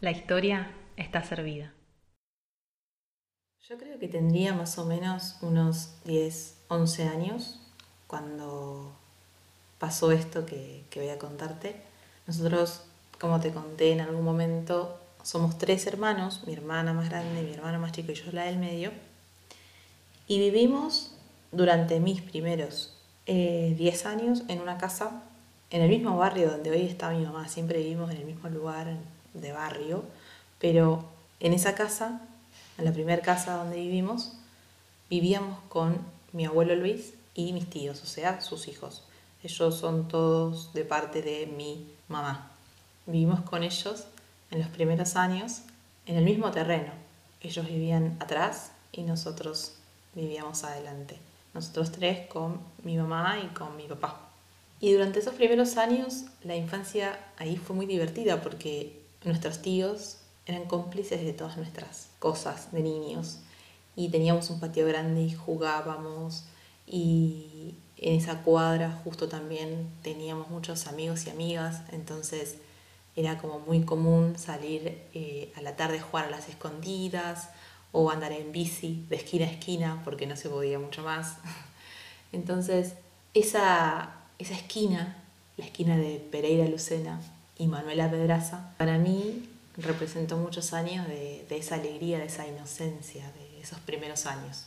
La historia está servida. Yo creo que tendría más o menos unos 10, 11 años cuando pasó esto que, voy a contarte. Nosotros, como te conté en algún momento, somos tres hermanos, mi hermana más grande, mi hermano más chico y yo la del medio. Y vivimos durante mis primeros 10 eh, años en una casa en el mismo barrio donde hoy está mi mamá. Siempre vivimos en el mismo lugar de barrio, pero en esa casa, en la primera casa donde vivimos, vivíamos con mi abuelo Luis y mis tíos, o sea, sus hijos. Ellos son todos de parte de mi mamá. Vivimos con ellos en los primeros años en el mismo terreno. Ellos vivían atrás y nosotros vivíamos adelante. Nosotros tres con mi mamá y con mi papá. Y durante esos primeros años la infancia ahí fue muy divertida porque nuestros tíos eran cómplices de todas nuestras cosas de niños. Y teníamos un patio grande y jugábamos. Y en esa cuadra justo también teníamos muchos amigos y amigas, entonces era como muy común salir eh, a la tarde a jugar a las escondidas o andar en bici de esquina a esquina porque no se podía mucho más. Entonces, esa, esa esquina, la esquina de Pereira Lucena y Manuela Pedraza, para mí representó muchos años de, de esa alegría, de esa inocencia, de esos primeros años.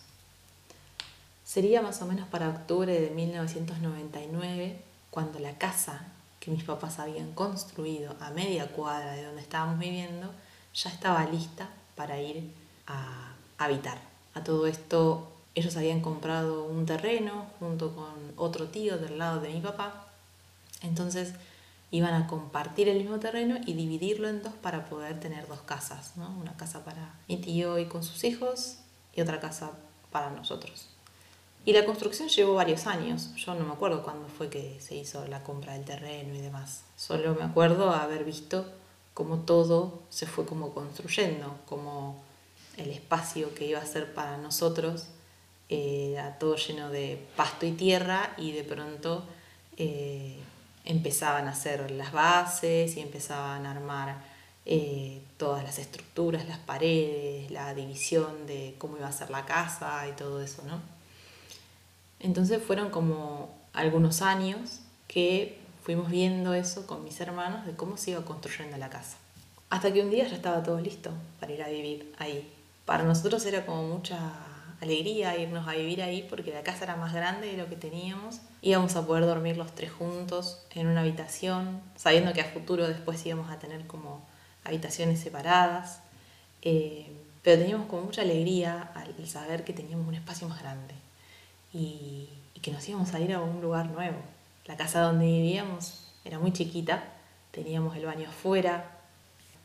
Sería más o menos para octubre de 1999 cuando la casa que mis papás habían construido a media cuadra de donde estábamos viviendo ya estaba lista para ir a habitar. A todo esto ellos habían comprado un terreno junto con otro tío del lado de mi papá. Entonces iban a compartir el mismo terreno y dividirlo en dos para poder tener dos casas, ¿no? Una casa para mi tío y con sus hijos y otra casa para nosotros. Y la construcción llevó varios años. Yo no me acuerdo cuándo fue que se hizo la compra del terreno y demás. Solo me acuerdo haber visto cómo todo se fue como construyendo, como el espacio que iba a ser para nosotros eh, era todo lleno de pasto y tierra y de pronto eh, empezaban a hacer las bases y empezaban a armar eh, todas las estructuras, las paredes, la división de cómo iba a ser la casa y todo eso, ¿no? Entonces fueron como algunos años que fuimos viendo eso con mis hermanos de cómo se iba construyendo la casa. Hasta que un día ya estaba todo listo para ir a vivir ahí. Para nosotros era como mucha alegría irnos a vivir ahí porque la casa era más grande de lo que teníamos. Íbamos a poder dormir los tres juntos en una habitación, sabiendo que a futuro después íbamos a tener como habitaciones separadas. Eh, pero teníamos como mucha alegría al saber que teníamos un espacio más grande y, que nos íbamos a ir a un lugar nuevo. La casa donde vivíamos era muy chiquita, teníamos el baño afuera,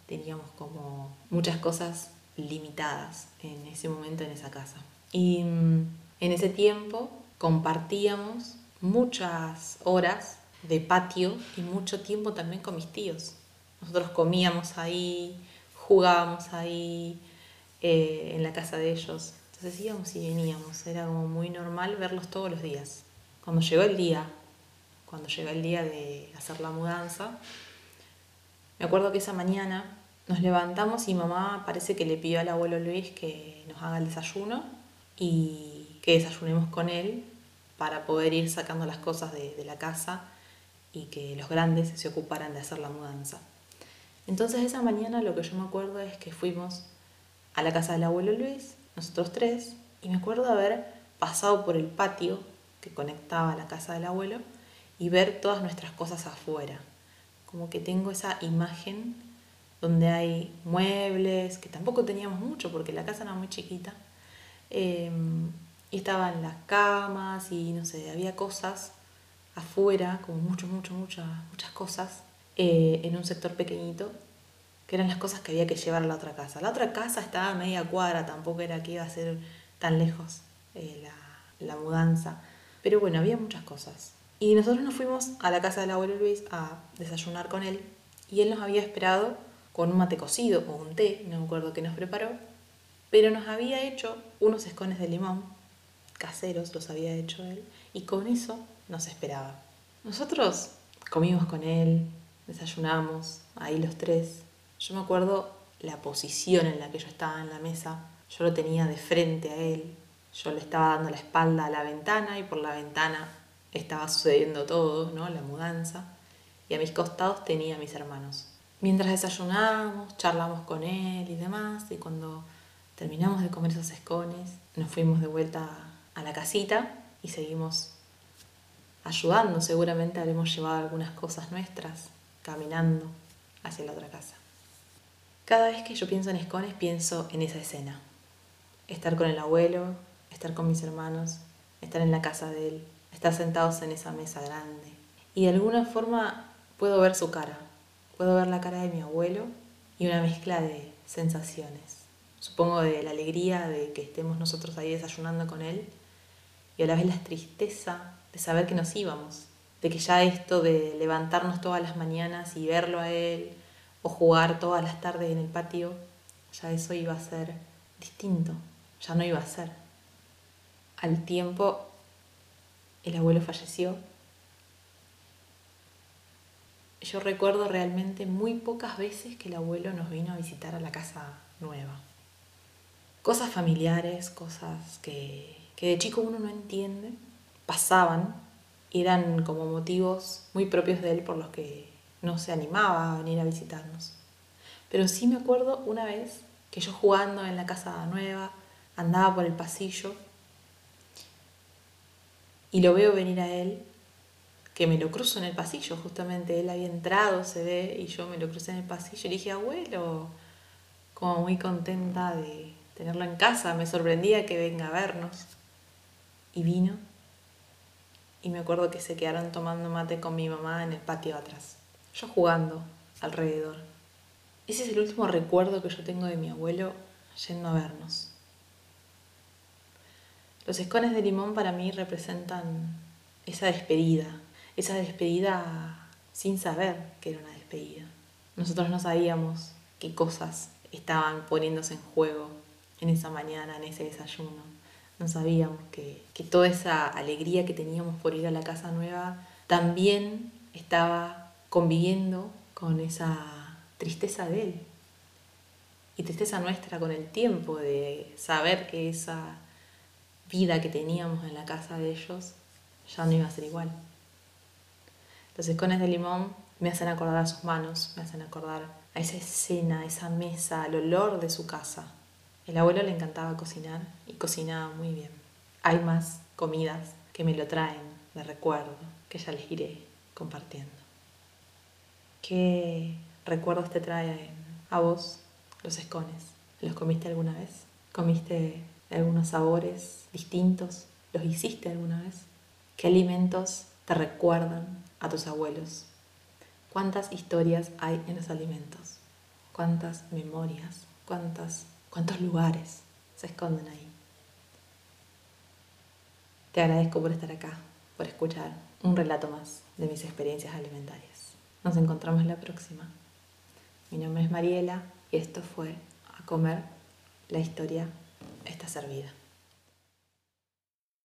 teníamos como muchas cosas limitadas en ese momento en esa casa. Y mm, en ese tiempo compartíamos muchas horas de patio y mucho tiempo también con mis tíos. Nosotros comíamos ahí, jugábamos ahí eh, en la casa de ellos. Entonces íbamos y veníamos, era como muy normal verlos todos los días. Cuando llegó el día, cuando llegó el día de hacer la mudanza, me acuerdo que esa mañana nos levantamos y mamá parece que le pidió al abuelo Luis que nos haga el desayuno y que desayunemos con él para poder ir sacando las cosas de, de la casa y que los grandes se ocuparan de hacer la mudanza. Entonces esa mañana lo que yo me acuerdo es que fuimos a la casa del abuelo Luis, nosotros tres, y me acuerdo haber pasado por el patio que conectaba a la casa del abuelo y ver todas nuestras cosas afuera. Como que tengo esa imagen donde hay muebles, que tampoco teníamos mucho porque la casa era muy chiquita, y estaban las camas y no sé, había cosas afuera, como mucho, mucho, muchas, muchas cosas, eh, en un sector pequeñito que eran las cosas que había que llevar a la otra casa. La otra casa estaba a media cuadra, tampoco era que iba a ser tan lejos eh, la, la, mudanza. Pero bueno, había muchas cosas. Y nosotros nos fuimos a la casa del abuelo Luis a desayunar con él y él nos había esperado con un mate cocido o un té, no me acuerdo qué nos preparó, pero nos había hecho unos escones de limón caseros, los había hecho él, y con eso nos esperaba. Nosotros comimos con él, desayunamos, ahí los tres, yo me acuerdo la posición en la que yo estaba en la mesa. Yo lo tenía de frente a él, yo le estaba dando la espalda a la ventana y por la ventana estaba sucediendo todo, ¿no? La mudanza. Y a mis costados tenía a mis hermanos. Mientras desayunábamos, charlamos con él y demás, y cuando terminamos de comer esos escones, nos fuimos de vuelta a la casita y seguimos ayudando. Seguramente habremos llevado algunas cosas nuestras caminando hacia la otra casa. Cada vez que yo pienso en escones, pienso en esa escena. Estar con el abuelo, estar con mis hermanos, estar en la casa de él, estar sentados en esa mesa grande. Y de alguna forma puedo ver su cara, puedo ver la cara de mi abuelo y una mezcla de sensaciones. Supongo de la alegría de que estemos nosotros ahí desayunando con él y a la vez la tristeza de saber que nos íbamos, de que ya esto de levantarnos todas las mañanas y verlo a él o jugar todas las tardes en el patio, ya eso iba a ser distinto, ya no iba a ser. Al tiempo, el abuelo falleció. Yo recuerdo realmente muy pocas veces que el abuelo nos vino a visitar a la casa nueva. Cosas familiares, cosas que, que de chico uno no entiende, pasaban eran como motivos muy propios de él por los que no se animaba a venir a visitarnos. Pero sí me acuerdo una vez que yo jugando en la casa nueva, andaba por el pasillo y lo veo venir a él, que me lo cruzo en el pasillo, justamente él había entrado, se ve, y yo me lo crucé en el pasillo y dije, abuelo, como muy contenta de tenerlo en casa, me sorprendía que venga a vernos. Y vino y me acuerdo que se quedaron tomando mate con mi mamá en el patio atrás, yo jugando alrededor. Ese es el último recuerdo que yo tengo de mi abuelo yendo a vernos. Los escones de limón para mí representan esa despedida, esa despedida sin saber que era una despedida. Nosotros no sabíamos qué cosas estaban poniéndose en juego en esa mañana, en ese desayuno no sabíamos que, toda esa alegría que teníamos por ir a la casa nueva también estaba conviviendo con esa tristeza de él. Y tristeza nuestra con el tiempo de saber que esa vida que teníamos en la casa de ellos ya no iba a ser igual. Los escones de limón me hacen acordar a sus manos, me hacen acordar a esa escena, a esa mesa, al olor de su casa. El abuelo le encantaba cocinar y cocinaba muy bien. Hay más comidas que me lo traen de recuerdo, que ya les iré compartiendo. ¿Qué recuerdos te traen a vos los escones? ¿Los comiste alguna vez? ¿Comiste algunos sabores distintos? ¿Los hiciste alguna vez? ¿Qué alimentos te recuerdan a tus abuelos? ¿Cuántas historias hay en los alimentos? ¿Cuántas memorias? ¿Cuántas ¿Cuántos lugares se esconden ahí? Te agradezco por estar acá, por escuchar un relato más de mis experiencias alimentarias. Nos encontramos la próxima. Mi nombre es Mariela y esto fue A Comer, la historia está servida.